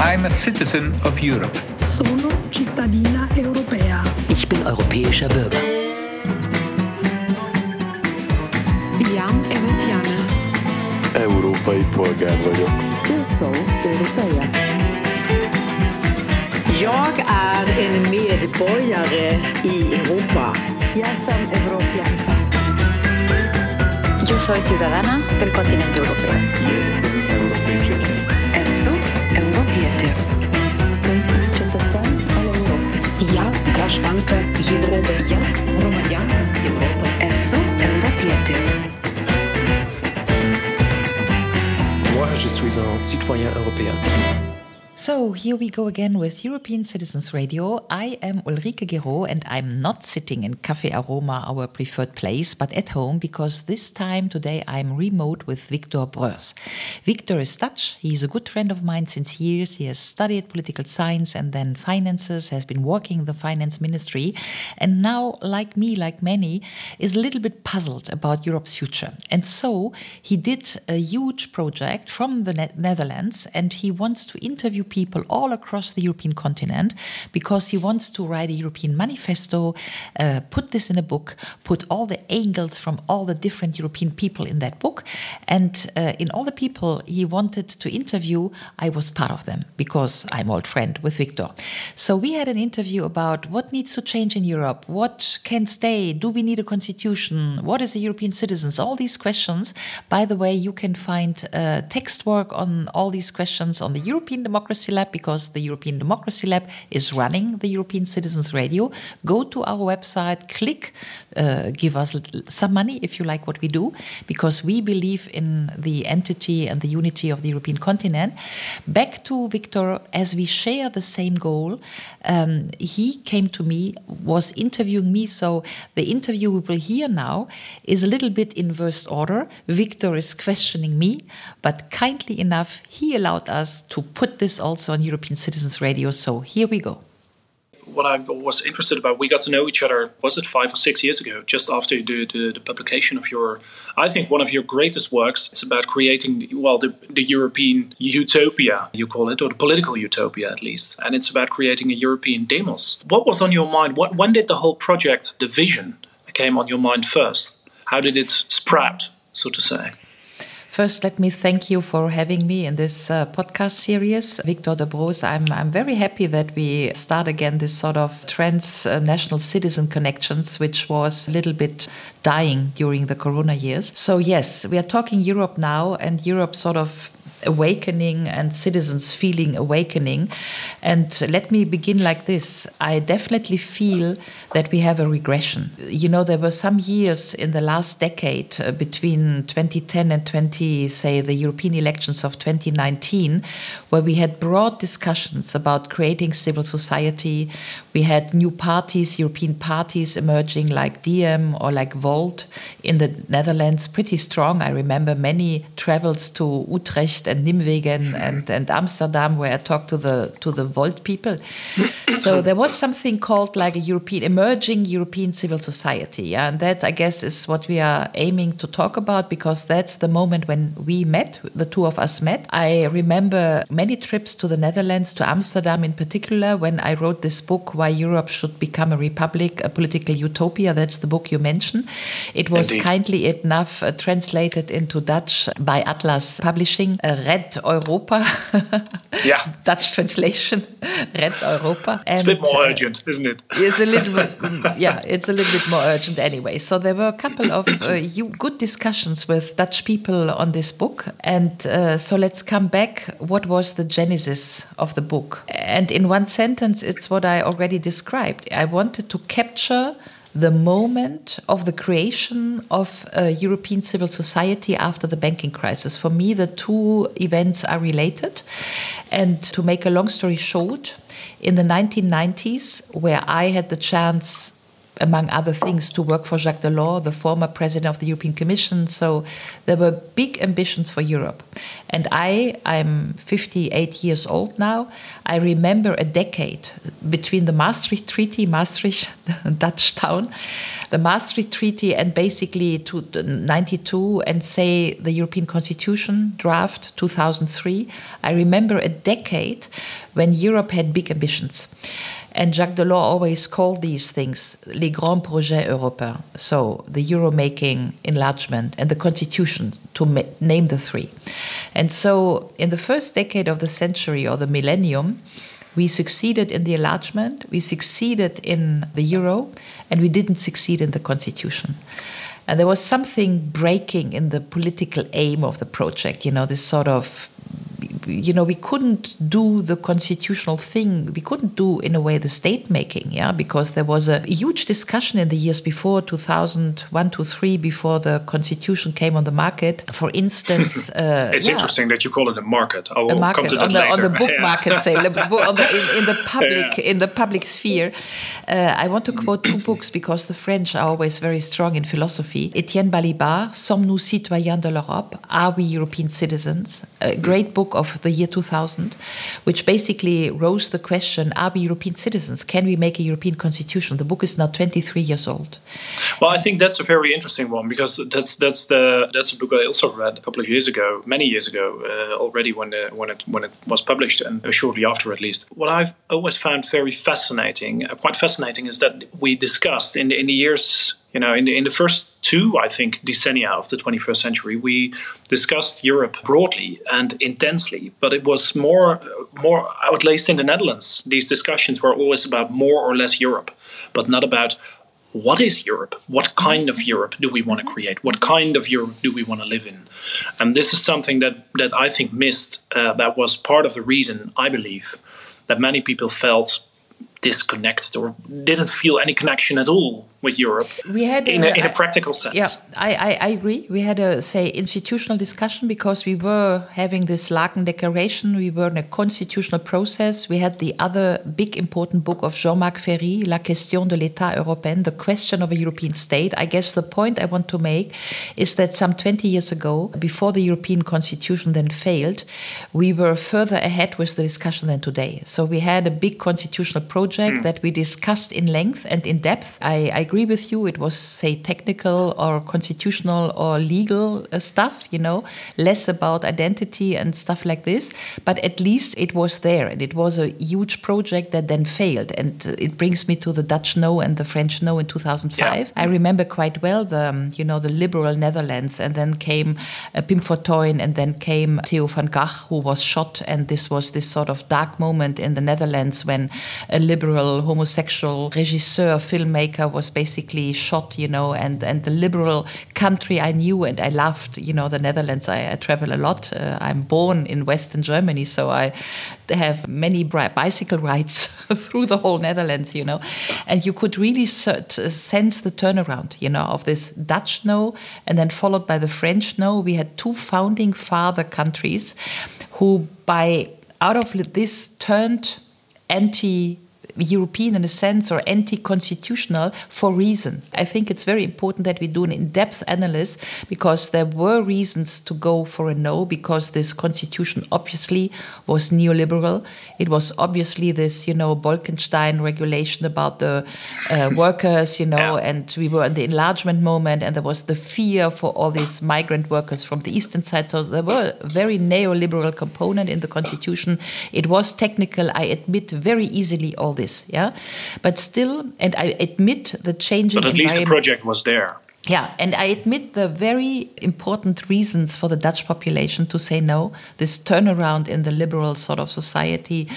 I'm a citizen of Europe. Sono cittadina europea. Ich bin europäischer Bürger. Iam Europeană. Európai polgár vagyok. Eu sou europeia. Jag är en medborgare i Europa. Jag som europeanka. Yo soy ciudadana del continente europeo. Esu Kobiety. Europy. Ja, Moi, je suis un citoyen européen. So here we go again with European Citizens Radio. I am Ulrike Guérot and I'm not sitting in Café Aroma, our preferred place, but at home because this time today I'm remote with Victor Broers. Victor is Dutch. He's a good friend of mine since years. He has studied political science and then finances, has been working in the finance ministry, and now, like me, like many, is a little bit puzzled about Europe's future. And so he did a huge project from the Netherlands and he wants to interview people all across the European continent because he wants to write a European manifesto, uh, put this in a book, put all the angles from all the different European people in that book. And uh, in all the people he wanted to interview, I was part of them because I'm old friend with Victor. So we had an interview about what needs to change in Europe, what can stay, do we need a constitution, what is the European citizens, all these questions. By the way, you can find uh, text work on all these questions on the European Democracy Lab because the European Democracy Lab is running the European Citizens Radio. Go to our website, click, uh, give us some money if you like what we do, because we believe in the entity and the unity of the European continent. Back to Victor, as we share the same goal, um, he came to me, was interviewing me. So the interview we will hear now is a little bit in verse order. Victor is questioning me, but kindly enough, he allowed us to put this also on European Citizens Radio. So here we go. what I was interested about, we got to know each other, was it five or six years ago, just after the, the, the publication of your, I think, one of your greatest works. It's about creating, well, the, the European utopia, you call it, or the political utopia at least. And it's about creating a European demos. What was on your mind? What, when did the whole project, the vision, came on your mind first? How did it sprout, so to say? First, let me thank you for having me in this uh, podcast series, Victor de Broers. I'm, I'm very happy that we start again this sort of transnational citizen connections, which was a little bit dying during the Corona years. So, yes, we are talking Europe now, and Europe sort of awakening and citizens feeling awakening. And let me begin like this. I definitely feel that we have a regression. You know, there were some years in the last decade uh, between 2010 and 20, say, the European elections of 2019, where we had broad discussions about creating civil society. We had new parties, European parties emerging like Diem or like Volt in the Netherlands, pretty strong. I remember many travels to Utrecht and Nimwegen and, and Amsterdam where I talked to the to the Volt people. so there was something called like a European emerging European civil society. Yeah? And that I guess is what we are aiming to talk about because that's the moment when we met, the two of us met. I remember many trips to the Netherlands, to Amsterdam in particular, when I wrote this book, Why Europe Should Become a Republic, a Political Utopia. That's the book you mentioned. It was Indeed. kindly enough uh, translated into Dutch by Atlas Publishing, uh, Red Europa. Yeah. Dutch translation, Red Europa. It's a bit more uh, urgent, isn't it? it's a little bit, yeah, it's a little bit more urgent anyway. So there were a couple of uh, you, good discussions with Dutch people on this book, and uh, so let's come back. What was the genesis of the book? And in one sentence, it's what I already described. I wanted to capture the moment of the creation of a European civil society after the banking crisis. For me, the two events are related. And to make a long story short, in the 1990s, where I had the chance among other things, to work for Jacques Delors, the former president of the European Commission. So there were big ambitions for Europe. And I, I'm 58 years old now. I remember a decade between the Maastricht Treaty, Maastricht, Dutch town, the Maastricht Treaty, and basically to 92, and say the European Constitution draft 2003. I remember a decade when Europe had big ambitions. And Jacques Delors always called these things les grands projets européens. So the euro making enlargement and the constitution, to name the three. And so in the first decade of the century or the millennium, we succeeded in the enlargement, we succeeded in the euro, and we didn't succeed in the constitution. And there was something breaking in the political aim of the project, you know, this sort of you know, we couldn't do the constitutional thing. We couldn't do, in a way, the state making, yeah, because there was a huge discussion in the years before 2001 to 3, before the constitution came on the market. For instance, uh, it's yeah. interesting that you call it a market. I will a market come to on, that the, later. on the book yeah. market, say, on the, in, in, the public, yeah. in the public sphere. Uh, I want to quote two books because the French are always very strong in philosophy. Etienne Balibar, Sommes-nous citoyens de l'Europe? Are we European citizens? A great book of the year 2000, which basically rose the question Are we European citizens? Can we make a European constitution? The book is now 23 years old. Well, I think that's a very interesting one because that's that's the that's a book I also read a couple of years ago, many years ago uh, already when the, when it when it was published and uh, shortly after at least. What I've always found very fascinating, uh, quite fascinating, is that we discussed in the, in the years you know, in the, in the first two, I think, decennia of the 21st century, we discussed Europe broadly and intensely, but it was more, more, at least in the Netherlands, these discussions were always about more or less Europe, but not about what is Europe? What kind of Europe do we want to create? What kind of Europe do we want to live in? And this is something that, that I think missed, uh, that was part of the reason, I believe, that many people felt disconnected or didn't feel any connection at all with Europe. We had in a, in a practical sense. Yeah, I, I, I, agree. We had a say institutional discussion because we were having this Laken Declaration. We were in a constitutional process. We had the other big important book of Jean-Marc Ferry, La question de l'État européen, the question of a European state. I guess the point I want to make is that some 20 years ago, before the European Constitution then failed, we were further ahead with the discussion than today. So we had a big constitutional project mm. that we discussed in length and in depth. I, I agree with you. It was, say, technical or constitutional or legal uh, stuff, you know, less about identity and stuff like this. But at least it was there, and it was a huge project that then failed. And it brings me to the Dutch no and the French no in 2005. Yeah. I remember quite well the, um, you know, the liberal Netherlands, and then came uh, Pim Fortuyn, and then came Theo van Gogh, who was shot, and this was this sort of dark moment in the Netherlands when a liberal homosexual regisseur, filmmaker was basically shot, you know, and, and the liberal country I knew and I loved, you know, the Netherlands. I, I travel a lot. Uh, I'm born in Western Germany, so I have many bicycle rides through the whole Netherlands, you know, and you could really sense the turnaround, you know, of this Dutch no, and then followed by the French no. We had two founding father countries who, by out of this, turned anti European in a sense or anti constitutional for reason. I think it's very important that we do an in depth analysis because there were reasons to go for a no because this constitution obviously was neoliberal. It was obviously this, you know, Bolkenstein regulation about the uh, workers, you know, yeah. and we were in the enlargement moment and there was the fear for all these migrant workers from the eastern side. So there were a very neoliberal component in the constitution. It was technical, I admit very easily all this yeah. But still, and I admit the changing. But at least the project was there. Yeah, and I admit the very important reasons for the Dutch population to say no, this turnaround in the liberal sort of society.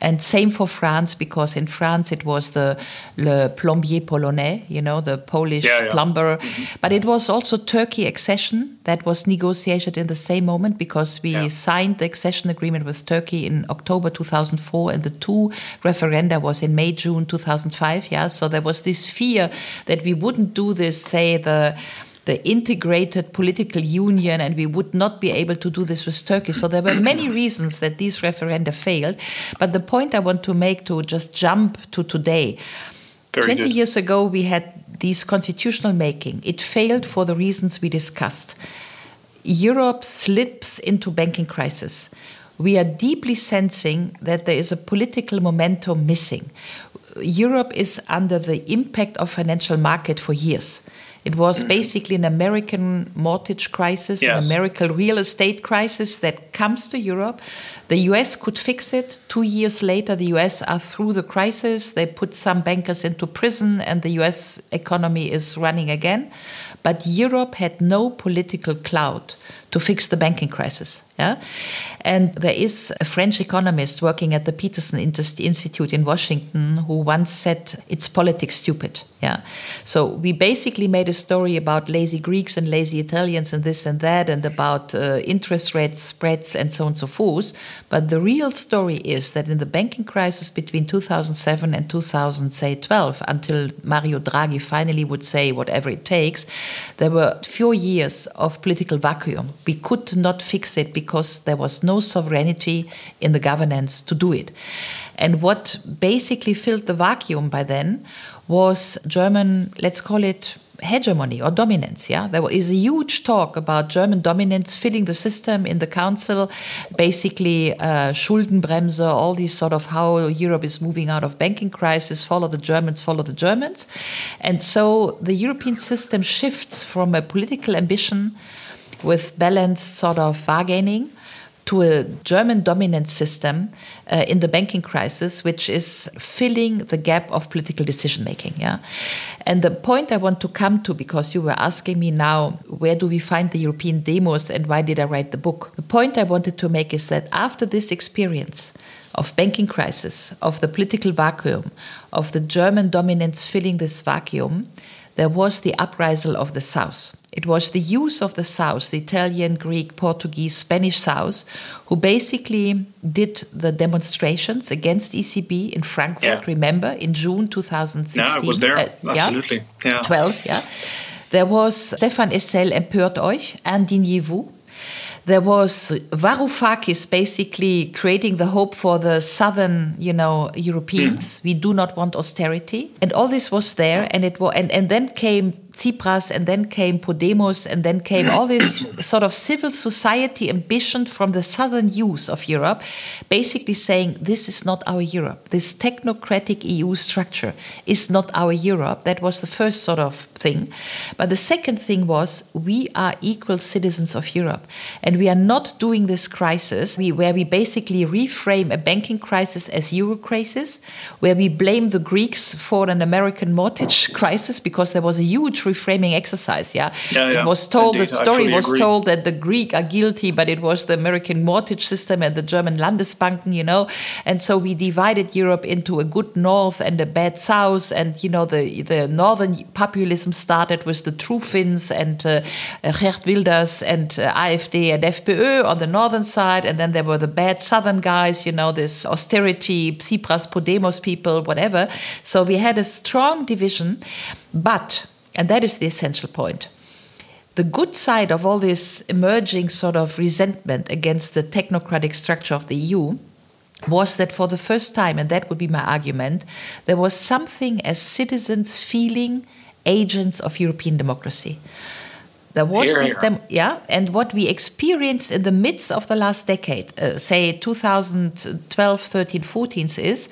And same for France, because in France it was the Le Plombier Polonais, you know, the Polish yeah, yeah. plumber. Mm-hmm. But it was also Turkey accession that was negotiated in the same moment because we yeah. signed the accession agreement with Turkey in October 2004 and the two referenda was in May, June 2005. Yeah, so there was this fear that we wouldn't do this, say, the the integrated political union, and we would not be able to do this with Turkey. So there were many reasons that these referenda failed. But the point I want to make to just jump to today Very 20 good. years ago, we had these constitutional making. It failed for the reasons we discussed. Europe slips into banking crisis. We are deeply sensing that there is a political momentum missing. Europe is under the impact of financial market for years. It was basically an American mortgage crisis, Yes. an American real estate crisis that comes to Europe. The US could fix it. Two years later, the US are through the crisis. They put some bankers into prison, and the US economy is running again. But Europe had no political clout to fix the banking crisis. Yeah? And there is a French economist working at the Peterson Institute in Washington who once said, It's politics stupid. Yeah. So we basically made a story about lazy Greeks and lazy Italians and this and that, and about uh, interest rates, spreads, and so on and so forth. But the real story is that in the banking crisis between 2007 and 2012, until Mario Draghi finally would say whatever it takes, there were four years of political vacuum. We could not fix it because there was no sovereignty in the governance to do it. And what basically filled the vacuum by then was German, let's call it hegemony or dominance. Yeah, there is a huge talk about German dominance filling the system in the council, basically uh, Schuldenbremse, all these sort of how Europe is moving out of banking crisis. Follow the Germans, follow the Germans, and so the European system shifts from a political ambition with balanced sort of bargaining to a German dominant system uh, in the banking crisis, which is filling the gap of political decision making. Yeah, and the point I want to come to, because you were asking me now, where do we find the European demos and why did I write the book? The point I wanted to make is that after this experience of banking crisis, of the political vacuum, of the German dominance filling this vacuum, there was the uprisal of the South. It was the use of the South, the Italian, Greek, Portuguese, Spanish South, who basically did the demonstrations against ECB in Frankfurt, Yeah. remember, in June 2016. Yeah, I was there. Uh. Absolutely. Yeah. 12, yeah. There was Stéphane Hessel, Empört euch, Indignez-vous. There was Varoufakis basically creating the hope for the southern, you know, Europeans. We do not want austerity, and all this was there. And it was, and, and then came Tsipras, and then came Podemos, and then came all this sort of civil society ambition from the southern youth of Europe, basically saying this is not our Europe. This technocratic EU structure is not our Europe. That was the first sort of thing. But the second thing was we are equal citizens of Europe, and we are not doing this crisis we, where we basically reframe a banking crisis as Euro crisis, where we blame the Greeks for an American mortgage crisis because there was a huge reframing exercise. Yeah, Yeah, yeah. it was told Indeed, the story was agree. told that the Greek are guilty, but it was the American mortgage system and the German Landesbanken, you know. And so we divided Europe into a good north and a bad south. And, you know, the, the northern populism started with the true Finns and uh, uh, Geert Wilders and uh, AfD and FPÖ on the northern side. And then there were the bad southern guys, you know, this austerity, Tsipras, Podemos people, whatever. So we had a strong division. But, and that is the essential point the good side of all this emerging sort of resentment against the technocratic structure of the EU was that for the first time, and that would be my argument, there was something as citizens feeling agents of European democracy. There was Here, this, here. dem- yeah, and what we experienced in the midst of the last decade, uh, say 2012, 13, 14, is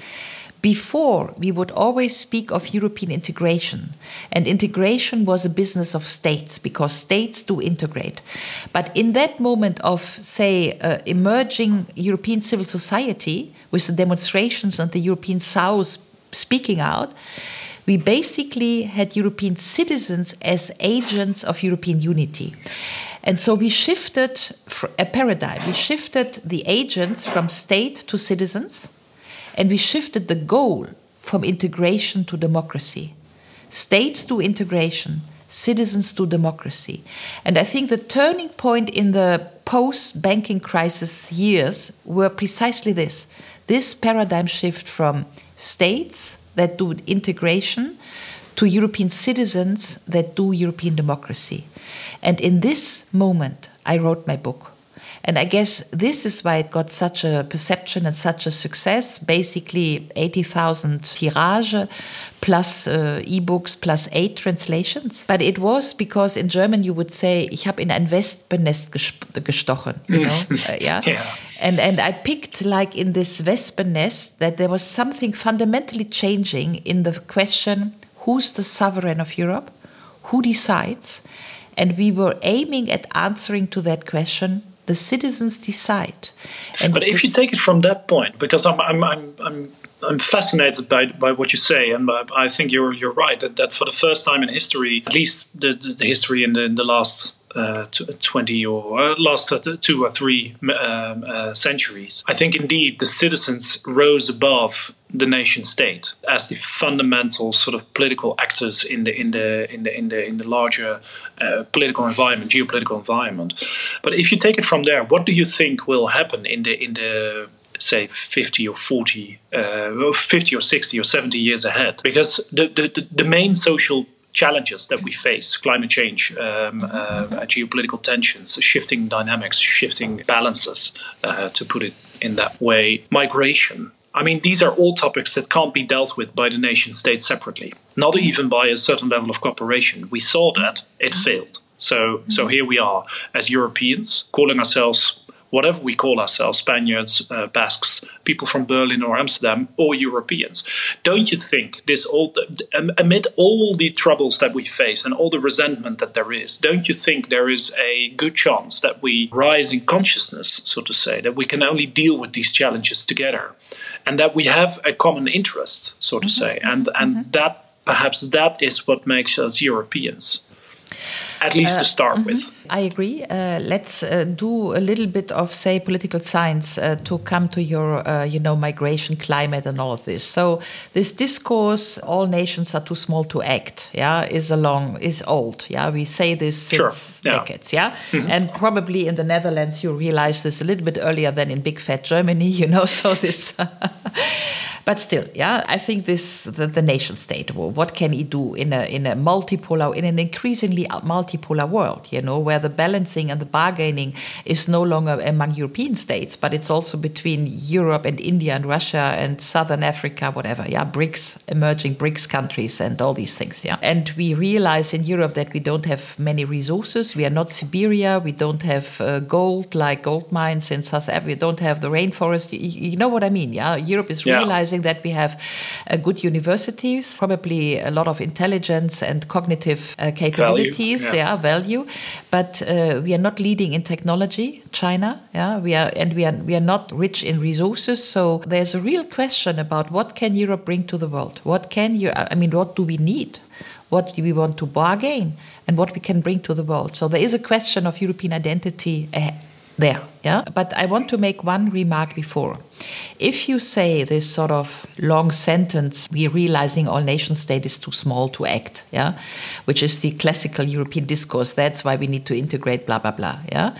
before we would always speak of European integration, and integration was a business of states because states do integrate. But in that moment of, say, uh, emerging European civil society with the demonstrations and the European South speaking out, we basically had European citizens as agents of European unity. And so we shifted a paradigm. We shifted the agents from state to citizens, and we shifted the goal from integration to democracy. States to integration, citizens to democracy. And I think the turning point in the post banking crisis years were precisely this this paradigm shift from states that do integration to European citizens that do European democracy. And in this moment, I wrote my book. And I guess this is why it got such a perception and such a success. Basically, 80,000 tirage plus uh, e-books plus eight translations. But it was because in German you would say, ich habe in ein Wespennest gestochen. You know? uh, yeah. yeah. And, and I picked like in this wespennest that there was something fundamentally changing in the question, who's the sovereign of Europe? Who decides? And we were aiming at answering to that question the citizens decide. And but if you take it from that point, because I'm, I'm, I'm, I'm I'm fascinated by, by what you say, and I think you're you're right that, that for the first time in history, at least the, the, the history in the, in the last uh, 20 or uh, last two or three um, uh, centuries. I think indeed the citizens rose above the nation state as the fundamental sort of political actors in the in the in the in the in the larger uh, political environment, geopolitical environment. But if you take it from there, what do you think will happen in the in the say 50 or 40 uh, 50 or 60 or 70 years ahead because the, the, the main social challenges that we face climate change, um, uh, geopolitical tensions, shifting dynamics, shifting balances, uh, to put it in that way, migration. I mean, these are all topics that can't be dealt with by the nation state separately, not even by a certain level of cooperation. We saw that, it failed. So, so here we are as Europeans calling ourselves whatever we call ourselves Spaniards, uh, Basques, people from Berlin or Amsterdam, or Europeans. Don't you think this all, amid all the troubles that we face and all the resentment that there is, don't you think there is a good chance that we rise in consciousness, so to say, that we can only deal with these challenges together and that we have a common interest, so to mm-hmm. say, and, and mm-hmm. that perhaps that is what makes us Europeans? At least uh, to start mm -hmm. with. I agree. Uh, let's uh, do a little bit of, say, political science uh, to come to your, uh, you know, migration, climate, and all of this. So this discourse, all nations are too small to act, yeah, is along is old. Yeah, we say this since sure. yeah. decades. Yeah, mm -hmm. and probably in the Netherlands you realize this a little bit earlier than in big fat Germany. You know, so this. But still, yeah, I think this the, the nation state. Well, what can he do in a in a multipolar in an increasingly multipolar world? You know, where the balancing and the bargaining is no longer among European states, but it's also between Europe and India and Russia and Southern Africa, whatever. Yeah, BRICS, emerging BRICS countries, and all these things. Yeah, and we realize in Europe that we don't have many resources. We are not Siberia. We don't have uh, gold like gold mines in South Africa. We don't have the rainforest. You, you know what I mean? Yeah, Europe is yeah. realizing that we have uh, good universities, probably a lot of intelligence and cognitive uh, capabilities. Yeah. Yeah. value, but uh, we are not leading in technology. China, yeah, we are, and we are we are not rich in resources. So there's a real question about what can Europe bring to the world? What can you? I mean, what do we need? What do we want to bargain? And what we can bring to the world. So there is a question of European identity there. Yeah. But I want to make one remark before. If you say this sort of long sentence, we're realizing all nation state is too small to act, yeah, which is the classical European discourse. That's why we need to integrate, blah blah blah. Yeah.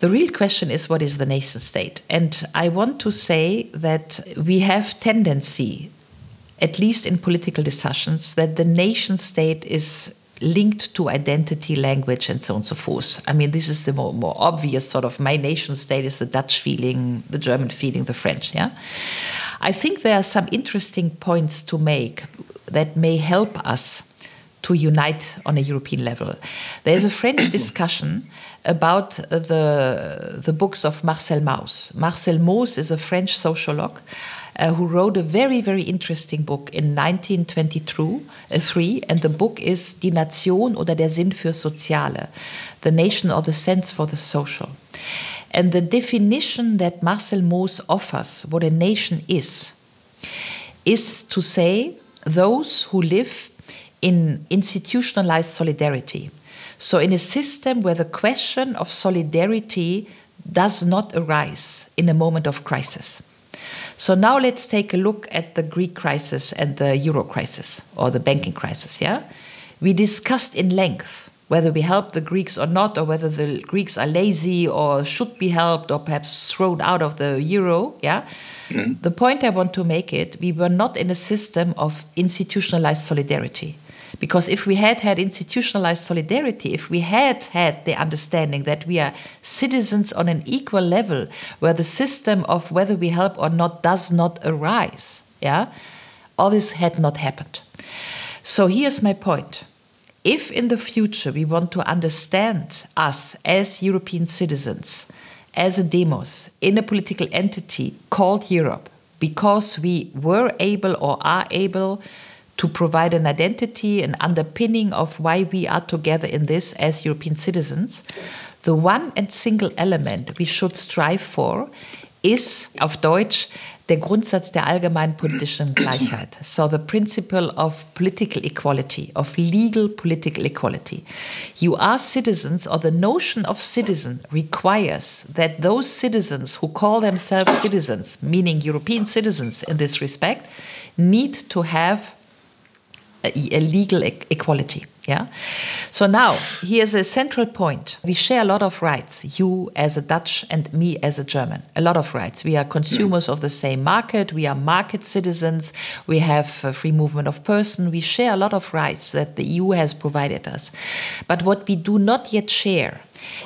The real question is what is the nation state? And I want to say that we have tendency at least in political discussions, that the nation state is linked to identity, language, and so on and so forth. I mean, this is the more, more obvious sort of my nation state is the Dutch feeling, the German feeling, the French. Yeah, I think there are some interesting points to make that may help us to unite on a European level. There's a French discussion about the, the books of Marcel Mauss. Marcel Mauss is a French sociologue uh, who wrote a very, very interesting book in 1923, and the book is Die Nation oder der Sinn für Soziale, The Nation or the Sense for the Social. And the definition that Marcel Mauss offers, what a nation is, is to say those who live in institutionalized solidarity. So, in a system where the question of solidarity does not arise in a moment of crisis. So now let's take a look at the Greek crisis and the euro crisis or the banking crisis. Yeah, we discussed in length whether we help the Greeks or not, or whether the Greeks are lazy or should be helped or perhaps thrown out of the euro. Yeah. Mm. The point I want to make it: we were not in a system of institutionalized solidarity Because if we had had institutionalized solidarity, if we had had the understanding that we are citizens on an equal level, where the system of whether we help or not does not arise, yeah, all this had not happened. So here's my point. If in the future we want to understand us as European citizens, as a demos in a political entity called Europe, because we were able or are able to provide an identity, an underpinning of why we are together in this as European citizens, the one and single element we should strive for is, auf Deutsch, der Grundsatz der allgemeinen politischen Gleichheit. So the principle of political equality, of legal political equality. You are citizens, or the notion of citizen requires that those citizens who call themselves citizens, meaning European citizens in this respect, need to have legal e equality. Yeah. So now here's a central point. We share a lot of rights. You as a Dutch and me as a German. A lot of rights. We are consumers of the same market. We are market citizens. We have free movement of person. We share a lot of rights that the EU has provided us. But what we do not yet share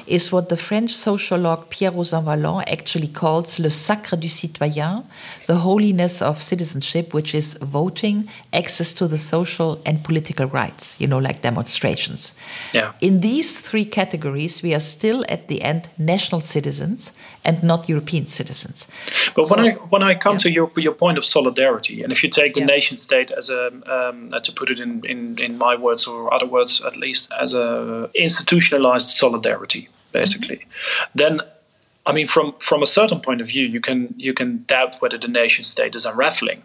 is what the French sociologue Pierre Rosanvallon actually calls le sacre du citoyen, the holiness of citizenship, which is voting, access to the social and political rights, you know, like demonstrations. Yeah. In these three categories, we are still at the end national citizens and not European citizens. But so, when I when I come yeah. to your your point of solidarity, and if you take the yeah. nation state as a um, to put it in, in in my words or other words at least as a institutionalized solidarity, basically, mm-hmm. then I mean, from from a certain point of view, you can you can doubt whether the nation state is unraveling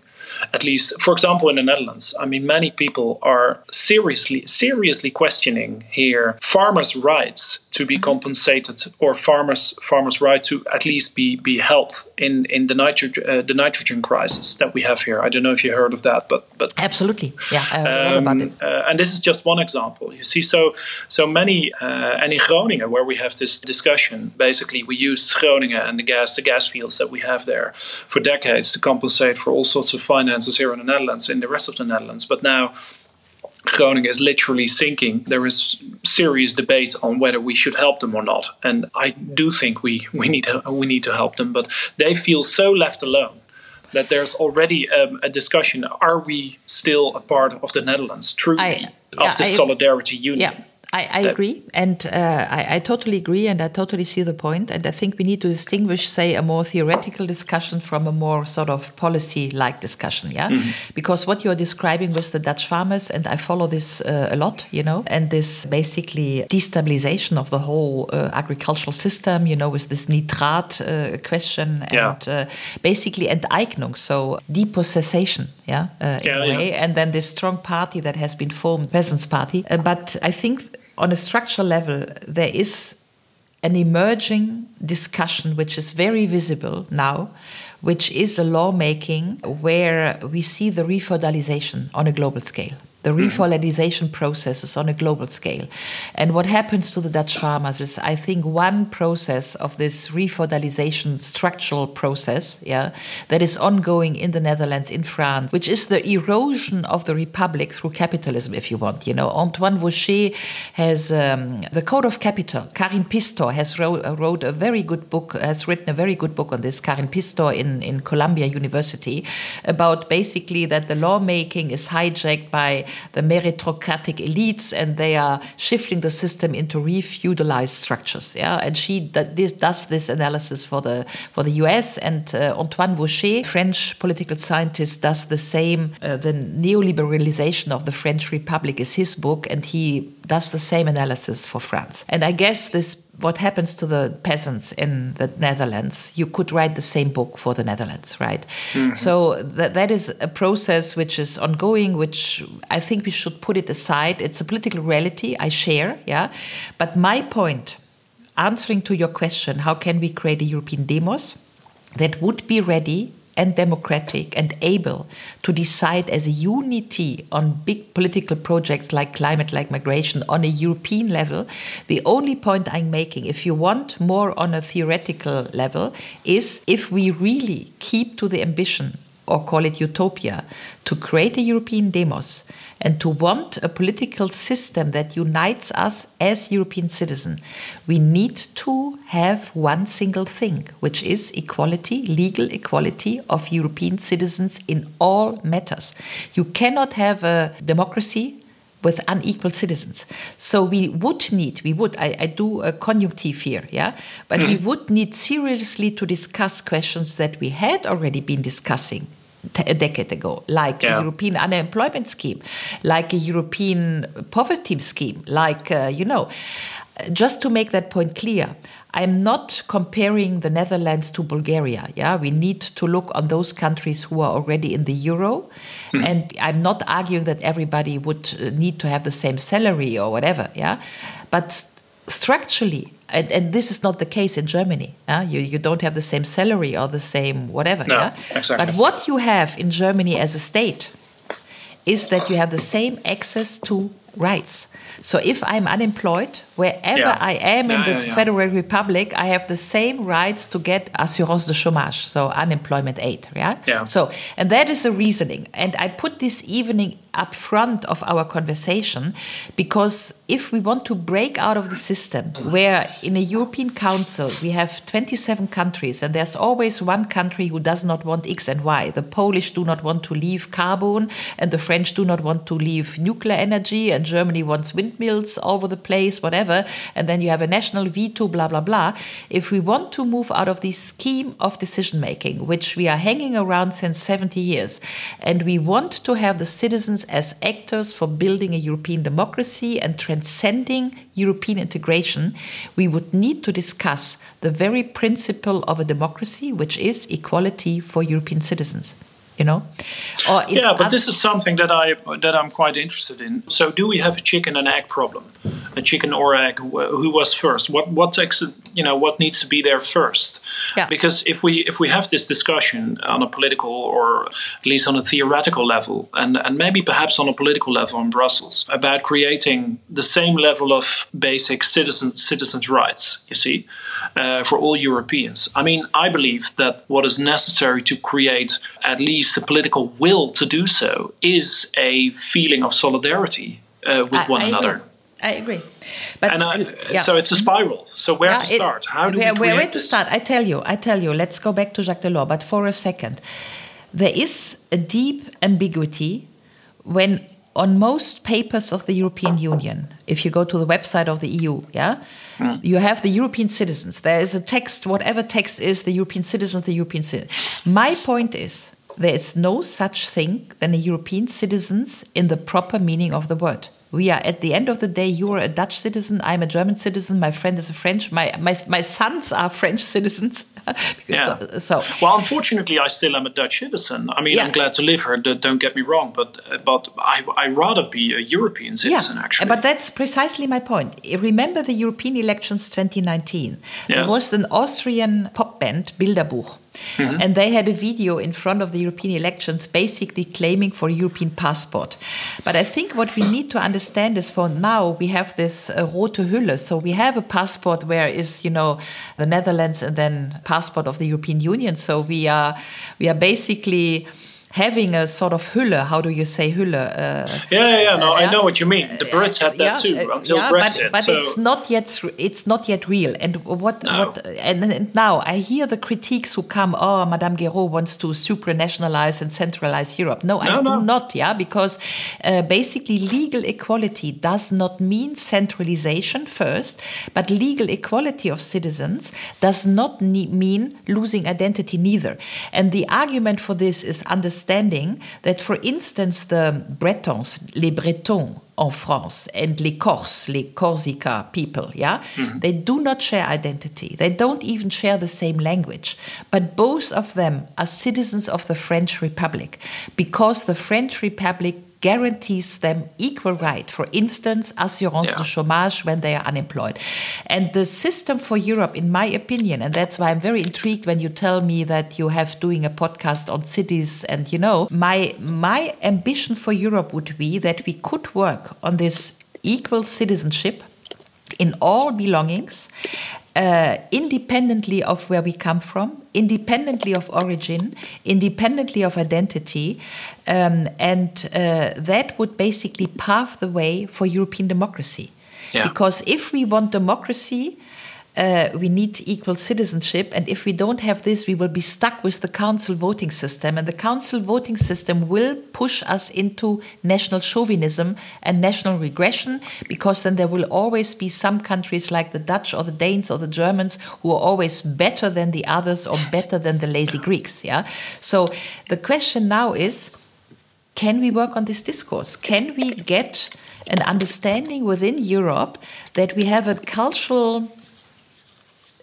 at least for example in the netherlands. I mean many people are seriously seriously questioning here farmers rights to be compensated or farmers farmers right to at least be be helped in in the nitrogen uh, the nitrogen crisis that we have here. I don't know if you heard of that but but absolutely. Yeah um, uh, and this is just one example. You see so so many uh, and in groningen where we have this discussion basically we use groningen and the gas the gas fields that we have there for decades to compensate for all sorts of finances here in the netherlands in the rest of the netherlands. But now Groningen is literally sinking. There is serious debate on whether we should help them or not, and I do think we we need to we need to help them. But they feel so left alone that there's already um, a discussion: Are we still a part of the Netherlands? Truly, I, yeah, of the I, solidarity union. Yeah. I, I agree, and uh, I, I, totally agree, and I totally see the point. And I think we need to distinguish, say, a more theoretical discussion from a more sort of policy-like discussion. Yeah, mm -hmm. because what you're describing with the Dutch farmers, and I follow this uh, a lot, you know, and this basically destabilization of the whole uh, agricultural system, you know, with this nitrat uh, question, yeah. and uh, basically enteignung, so depossession, yeah, uh, in yeah, a way, yeah. and then this strong party that has been formed, Peasants Party. but I think on a structural level, there is an emerging discussion which is very visible now, which is a lawmaking where we see the refeudalization on a global scale the refeudalization processes on a global scale. And what happens to the Dutch farmers is, I think, one process of this refeudalization structural process, yeah, that is ongoing in the Netherlands, in France, which is the erosion of the republic through capitalism, if you want. You know, Antoine Vauchez has um, the Code of Capital. Karin Pistor has wrote, wrote, a very good book, has written a very good book on this. Karin Pistor in in Columbia University about basically that the lawmaking is hijacked by the meritocratic elites and they are shifting the system into re-feudalized structures. Yeah, and she this, does this analysis for the for the U.S. and uh, Antoine Vauchez, French political scientist, does the same. Uh, the neoliberalization of the French Republic is his book, and he does the same analysis for France. And I guess this what happens to the peasants in the Netherlands, you could write the same book for the Netherlands, right? Mm -hmm. So that, that is a process which is ongoing, which I think we should put it aside. It's a political reality I share, yeah. But my point, answering to your question, how can we create a European demos that would be ready and democratic and able to decide as a unity on big political projects like climate, like migration on a European level. The only point I'm making, if you want more on a theoretical level, is if we really keep to the ambition or call it utopia, to create a European demos and to want a political system that unites us as European citizens, we need to have one single thing, which is equality, legal equality of European citizens in all matters. You cannot have a democracy with unequal citizens. So we would need, we would, I, I do a conjunctive here, yeah, but mm. we would need seriously to discuss questions that we had already been discussing a decade ago, like yeah. a European unemployment scheme, like a European poverty scheme, like, uh, you know, just to make that point clear, I'm not comparing the Netherlands to Bulgaria. Yeah, we need to look on those countries who are already in the euro, mm. and I'm not arguing that everybody would uh, need to have the same salary or whatever. Yeah, but structurally, and, and this is not the case in Germany. Yeah? You you don't have the same salary or the same whatever. No, yeah? exactly. But what you have in Germany as a state is that you have the same access to rights. So if I'm unemployed, wherever yeah. I am in yeah, the yeah, Federal Republic, I have the same rights to get assurance de chômage, so unemployment aid. Yeah. Yeah. So and that is the reasoning. And I put this evening up front of our conversation because if we want to break out of the system where in a European Council we have 27 countries and there's always one country who does not want X and Y. The Polish do not want to leave carbon and the French do not want to leave nuclear energy and Germany wants windmills all over the place, whatever. And then you have a national veto, blah, blah, blah. If we want to move out of this scheme of decision making, which we are hanging around since 70 years, and we want to have the citizens as actors for building a European democracy and transcending European integration, we would need to discuss the very principle of a democracy, which is equality for European citizens you know? Yeah but this is something that i that i'm quite interested in. So do we have a chicken and egg problem? A chicken or egg? Who was first? What what you know what needs to be there first yeah. because if we if we have this discussion on a political or at least on a theoretical level and and maybe perhaps on a political level in brussels about creating the same level of basic citizen citizens rights you see uh, for all Europeans. I mean, I believe that what is necessary to create at least the political will to do so is a feeling of solidarity uh, with I, one I another. Agree. I agree. But and, uh, yeah. so it's a spiral. So where yeah, to start? How do where, we where, where to start? I tell you. I tell you. Let's go back to Jacques Delors. But for a second, there is a deep ambiguity when on most papers of the European Union, if you go to the website of the EU, yeah, mm. you have the European citizens. There is a text, whatever text is the European citizens, the European citizens. My point is there is no such thing than a European citizens in the proper meaning of the word. We are at the end of the day, you are a Dutch citizen, I'm a German citizen, my friend is a French, my, my, my sons are French citizens. yeah. So, so, well, unfortunately, I still am a Dutch citizen. I mean, yeah. I'm glad to live here. Don't get me wrong, but uh, but I I rather be a European citizen. Yeah, actually, but that's precisely my point. Remember the European elections 2019. Yes. There was an Austrian pop band, Bilderbuch. Mm-hmm. And they had a video in front of the European elections basically claiming for a European passport. But I think what we need to understand is for now we have this uh, rote Hülle. So we have a passport where is, you know, the Netherlands and then passport of the European Union. So we are we are basically having a sort of Hülle. How do you say Hülle? Uh, yeah, yeah, yeah, no, uh, I know what you mean. The Brits had that yeah, too until yeah, Brexit. But, but so. it's not yet. It's not yet real. And what? No. What? And, and, now I hear the critiques who come. Oh, Madame Guérot wants to supranationalize and centralize Europe. No, no I no. do not. Yeah, because uh, basically legal equality does not mean centralization first, but legal equality of citizens does not mean losing identity neither. And the argument for this is understanding understanding that, for instance, the Bretons, les Bretons en France, and les Corses, les Corsica people, yeah, mm-hmm. they do not share identity. They don't even share the same language. But both of them are citizens of the French Republic because the French Republic guarantees them equal right. For instance, assurance yeah. de chômage when they are unemployed. And the system for Europe, in my opinion, and that's why I'm very intrigued when you tell me that you have doing a podcast on cities and you know, my my ambition for Europe would be that we could work on this equal citizenship in all belongings uh, independently of where we come from, independently of origin, independently of identity, um, and uh, that would basically pave the way for European democracy. Yeah. Because if we want democracy, uh, we need equal citizenship. And if we don't have this, we will be stuck with the council voting system. And the council voting system will push us into national chauvinism and national regression, because then there will always be some countries like the Dutch or the Danes or the Germans who are always better than the others or better than the lazy Greeks. Yeah. So the question now is can we work on this discourse? Can we get an understanding within Europe that we have a cultural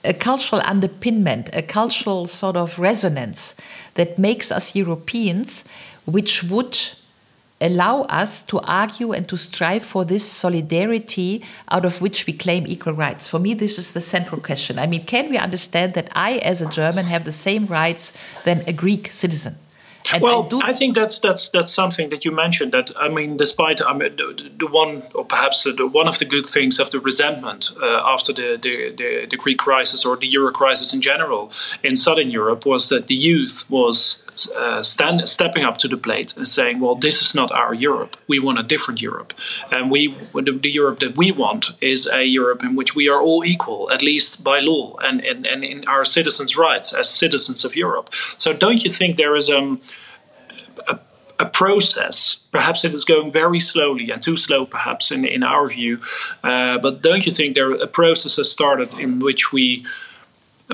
a cultural underpinment, a cultural sort of resonance that makes us Europeans, which would allow us to argue and to strive for this solidarity out of which we claim equal rights. For me, this is the central question. I mean, can we understand that I, as a German, have the same rights than a Greek citizen? And well, I, I, think that's that's that's something that you mentioned. That I mean, despite I mean, the, the one or perhaps the, one of the good things of the resentment uh, after the, the, the the Greek crisis or the Euro crisis in general in Southern Europe was that the youth was uh, stand, stepping up to the plate and saying, "Well, this is not our Europe. We want a different Europe, and we the, the, Europe that we want is a Europe in which we are all equal, at least by law, and and, and in our citizens' rights as citizens of Europe." So, don't you think there is um, a a process. Perhaps it is going very slowly and too slow, perhaps in in our view. Uh, but don't you think there a process has started in which we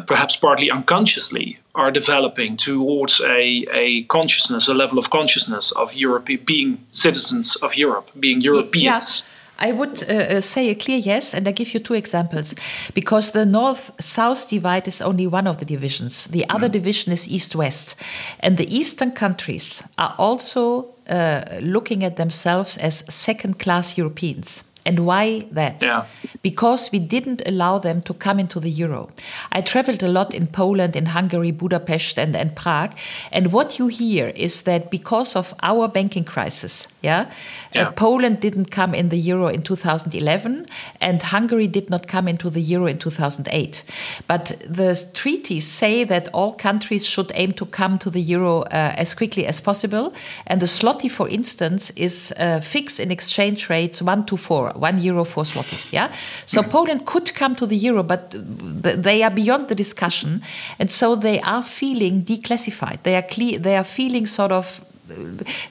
perhaps partly unconsciously, are developing towards a, a consciousness, a level of consciousness of Europe, being citizens of Europe, being Europeans. Yes. I would uh, uh, say a clear yes, and I give you two examples. Because the north south divide is only one of the divisions, the other mm. division is east west. And the eastern countries are also uh, looking at themselves as second class Europeans. And why that? Yeah. Because we didn't allow them to come into the euro. I traveled a lot in Poland, in Hungary, Budapest, and, and Prague. And what you hear is that because of our banking crisis, yeah, yeah. Uh, Poland didn't come in the euro in 2011, and Hungary did not come into the euro in 2008. But the treaties say that all countries should aim to come to the euro uh, as quickly as possible. And the zloty, for instance, is uh, fixed in exchange rates one to four, one euro for zlotys. Yeah. So. Poland could come to the euro, but they are beyond the discussion, and so they are feeling declassified. They are clear. They are feeling sort of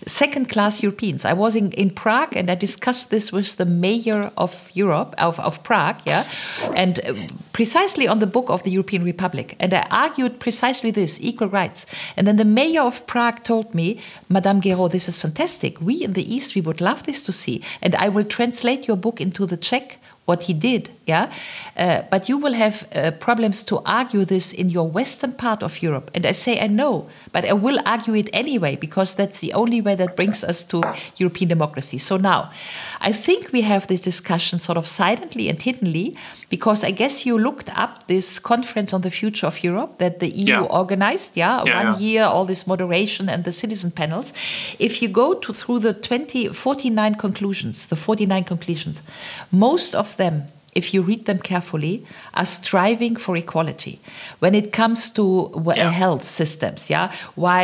second class Europeans. I was in, in Prague and I discussed this with the mayor of Europe, of, of Prague, yeah, and uh, precisely on the book of the European Republic. And I argued precisely this equal rights. And then the mayor of Prague told me, Madame Guérot, this is fantastic. We in the East, we would love this to see. And I will translate your book into the Czech what he did. Yeah, uh, but you will have uh, problems to argue this in your western part of Europe. And I say I know, but I will argue it anyway because that's the only way that brings us to European democracy. So now, I think we have this discussion sort of silently and hiddenly because I guess you looked up this conference on the future of Europe that the EU yeah. organized. Yeah, yeah one yeah. year, all this moderation and the citizen panels. If you go to through the 20, 49 conclusions, the 49 conclusions, most of them if you read them carefully, are striving for equality. When it comes to yeah. health systems, yeah, why,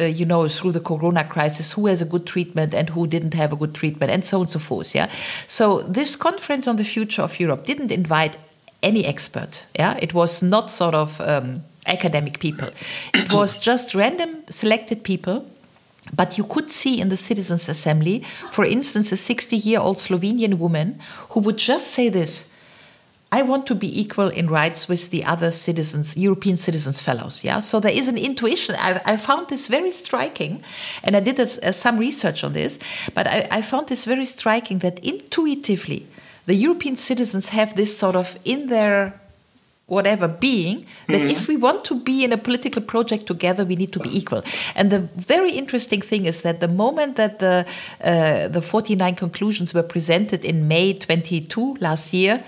uh, you know, through the corona crisis, who has a good treatment and who didn't have a good treatment, and so on and so forth, yeah. So this conference on the future of Europe didn't invite any expert, yeah. It was not sort of um, academic people. It was just random selected people but you could see in the Citizens' Assembly, for instance, a 60 year old Slovenian woman who would just say this I want to be equal in rights with the other citizens, European Citizens Fellows. Yeah, so there is an intuition. I, I found this very striking, and I did a, a, some research on this. But I, I found this very striking that intuitively, the European citizens have this sort of in their whatever being that mm-hmm. if we want to be in a political project together we need to be equal and the very interesting thing is that the moment that the uh, the 49 conclusions were presented in May 22 last year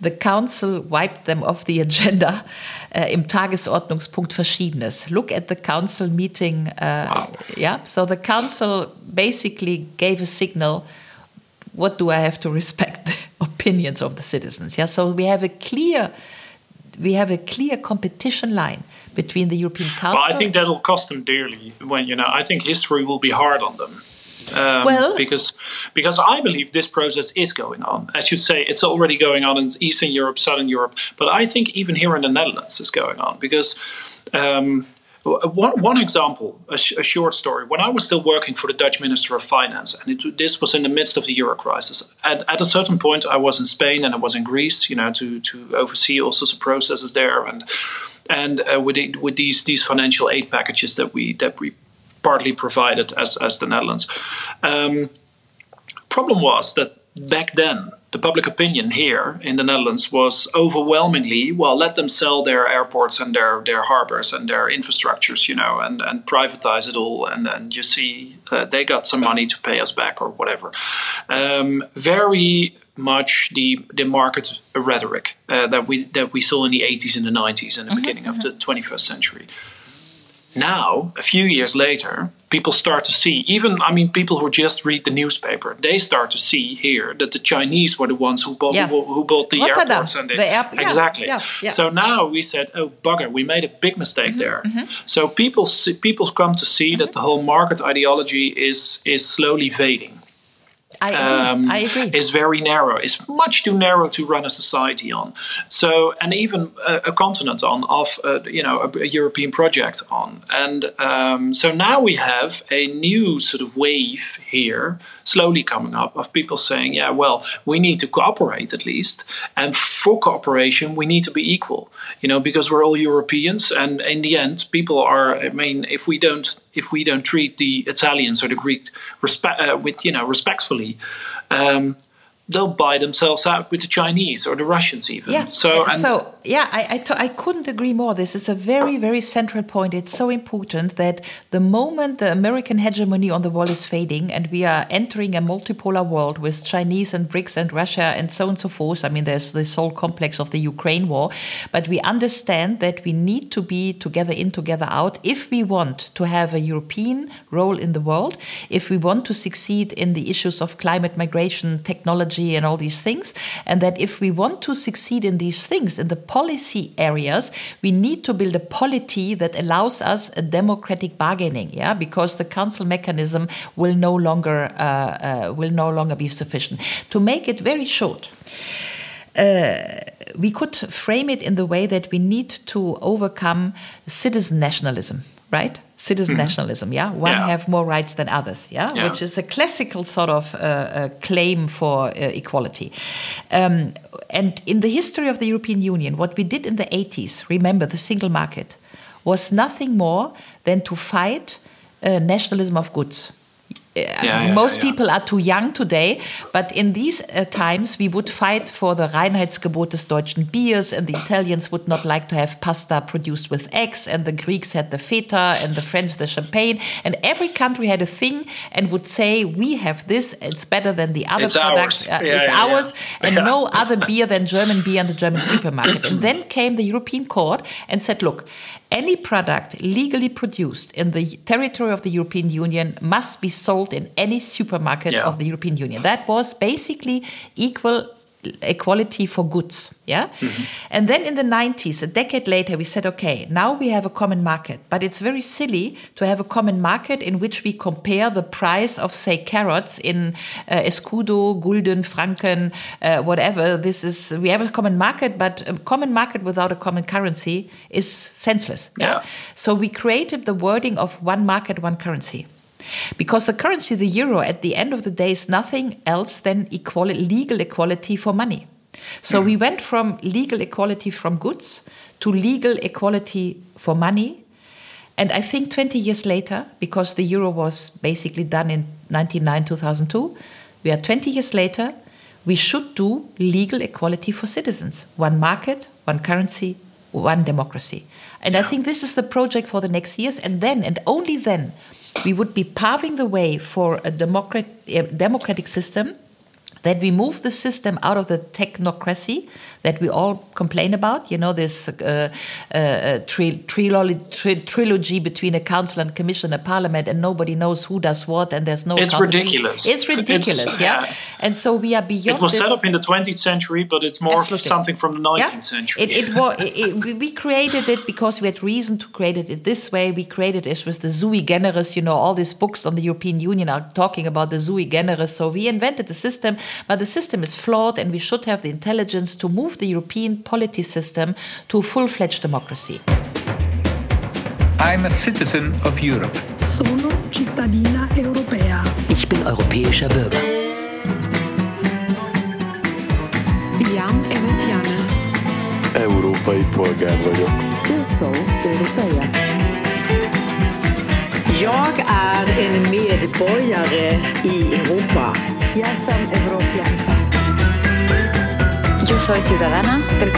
the council wiped them off the agenda uh, im Tagesordnungspunkt Verschiedenes. Look at the council meeting. Uh, wow. Yeah, so the council basically gave a signal. What do I have to respect the opinions of the citizens? Yeah, so we have a clear we have a clear competition line between the European Council. Well, I think that'll cost them dearly. When you know, I think history will be hard on them. Um, well, because because I believe this process is going on. As you say it's already going on in Eastern Europe, Southern Europe, but I think even here in the Netherlands is going on because. Um, one, one example, a, sh- a, short story. When I was still working for the Dutch Minister of Finance, and it, this was in the midst of the euro crisis, at, at, a certain point I was in Spain and I was in Greece, you know, to, to oversee all sorts of processes there, and and uh, with the, with these these financial aid packages that we that we partly provided as as the Netherlands. Um, problem was that back then the public opinion here in the Netherlands was overwhelmingly well let them sell their airports and their their harbors and their infrastructures you know and and privatize it all and then you see uh, they got some money to pay us back or whatever um, very much the the market rhetoric uh, that we that we saw in the 80s and the 90s and the mm-hmm, beginning mm-hmm. of the 21st century now, a few years later, people start to see, even, I mean, people who just read the newspaper, they start to see here that the Chinese were the ones who bought, yeah. who, who, bought the Rotterdam, airports. And the, air, yeah, exactly. Yeah, so now we said, oh, bugger, we made a big mistake mm-hmm, there. Mm-hmm. So people, see, people come to see mm-hmm. that the whole market ideology is, is slowly fading. I agree. Um, I agree. Is very narrow. It's much too narrow to run a society on. So, and even a, a continent on, of uh, you know, a, a, European project on. And um, so now we have a new sort of wave here slowly coming up of people saying, yeah, well, we need to cooperate at least. And for cooperation, we need to be equal, you know, because we're all Europeans. And in the end, people are, I mean, if we don't, if we don't treat the Italians or the Greeks uh, with, you know, respectfully, um, they'll buy themselves out with the Chinese or the Russians even. Yeah. So, so yeah, I, I, t- I couldn't agree more. This is a very, very central point. It's so important that the moment the American hegemony on the world is fading and we are entering a multipolar world with Chinese and BRICS and Russia and so on and so forth. I mean, there's this whole complex of the Ukraine war, but we understand that we need to be together in, together out if we want to have a European role in the world, if we want to succeed in the issues of climate migration, technology and all these things. And that if we want to succeed in these things, in the policy areas, we need to build a polity that allows us a democratic bargaining, yeah, because the council mechanism will no longer uh, uh, will no longer be sufficient. To make it very short. Uh, we could frame it in the way that we need to overcome citizen nationalism right? Citizen mm -hmm. nationalism, yeah? One yeah. have more rights than others, yeah? yeah? Which is a classical sort of uh, uh, claim for uh, equality. Um, and in the history of the European Union, what we did in the 80s, remember the single market, was nothing more than to fight uh, nationalism of goods. Yeah, most yeah, people are too young today, but in these uh, times we would fight for the Reinheitsgebot des deutschen Biers, and the Italians would not like to have pasta produced with eggs, and the Greeks had the feta, and the French the champagne, and every country had a thing and would say, "We have this; it's better than the other it's products. Ours. Uh, it's ours, and no other beer than German beer in the German supermarket." and then came the European Court and said, "Look." Any product legally produced in the territory of the European Union must be sold in any supermarket yeah. of the European Union. That was basically equal equality for goods yeah? Mm-hmm. and then in the 90s a decade later we said okay now we have a common market. But it's very silly to have a common market in which we compare the price of say carrots in uh, escudo gulden franken uh, whatever. This is we have a common market but a common market without a common currency is senseless yeah, yeah? so we created the wording of one market one currency because the currency, the euro, at the end of the day is nothing else than equality, legal equality for money. So we went from legal equality from goods to legal equality for money. And I think 20 years later, because the euro was basically done in 1999, 2002, we are 20 years later, we should do legal equality for citizens. One market, one currency, one democracy. And I think this is the project for the next years. And then, and only then, we would be paving the way for a democrat, democratic system that we move the system out of the technocracy that we all complain about. You know, this uh, uh, tri- trilogue, tri- trilogue between a council and commission and parliament, and nobody knows who does what, and there's no. It's ridiculous. It's ridiculous, It's- yeah. yeah. And so we are beyond. It was this. set up in the 20th century, but it's more Absolutely. something from the 19th Yeah. century. It, it was. We- we created it because we had reason to create it this way. We created it with the sui generis. You know, all these books on the European Union are talking about the sui generis. So we invented the system, but the system is flawed, and we should have the intelligence to move the European polity system to full-fledged democracy. I'm a citizen of Europe. Sono cittadina europea. Ich bin europäischer Bürger. Iam Europeană. Európai polgár vagyok. Eu sou europeia. Jag är en medborgare i Europa. Ja sam evropljanka. Yo soy ciudadana del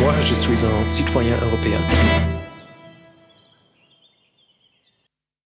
Moi, je suis un citoyen européen.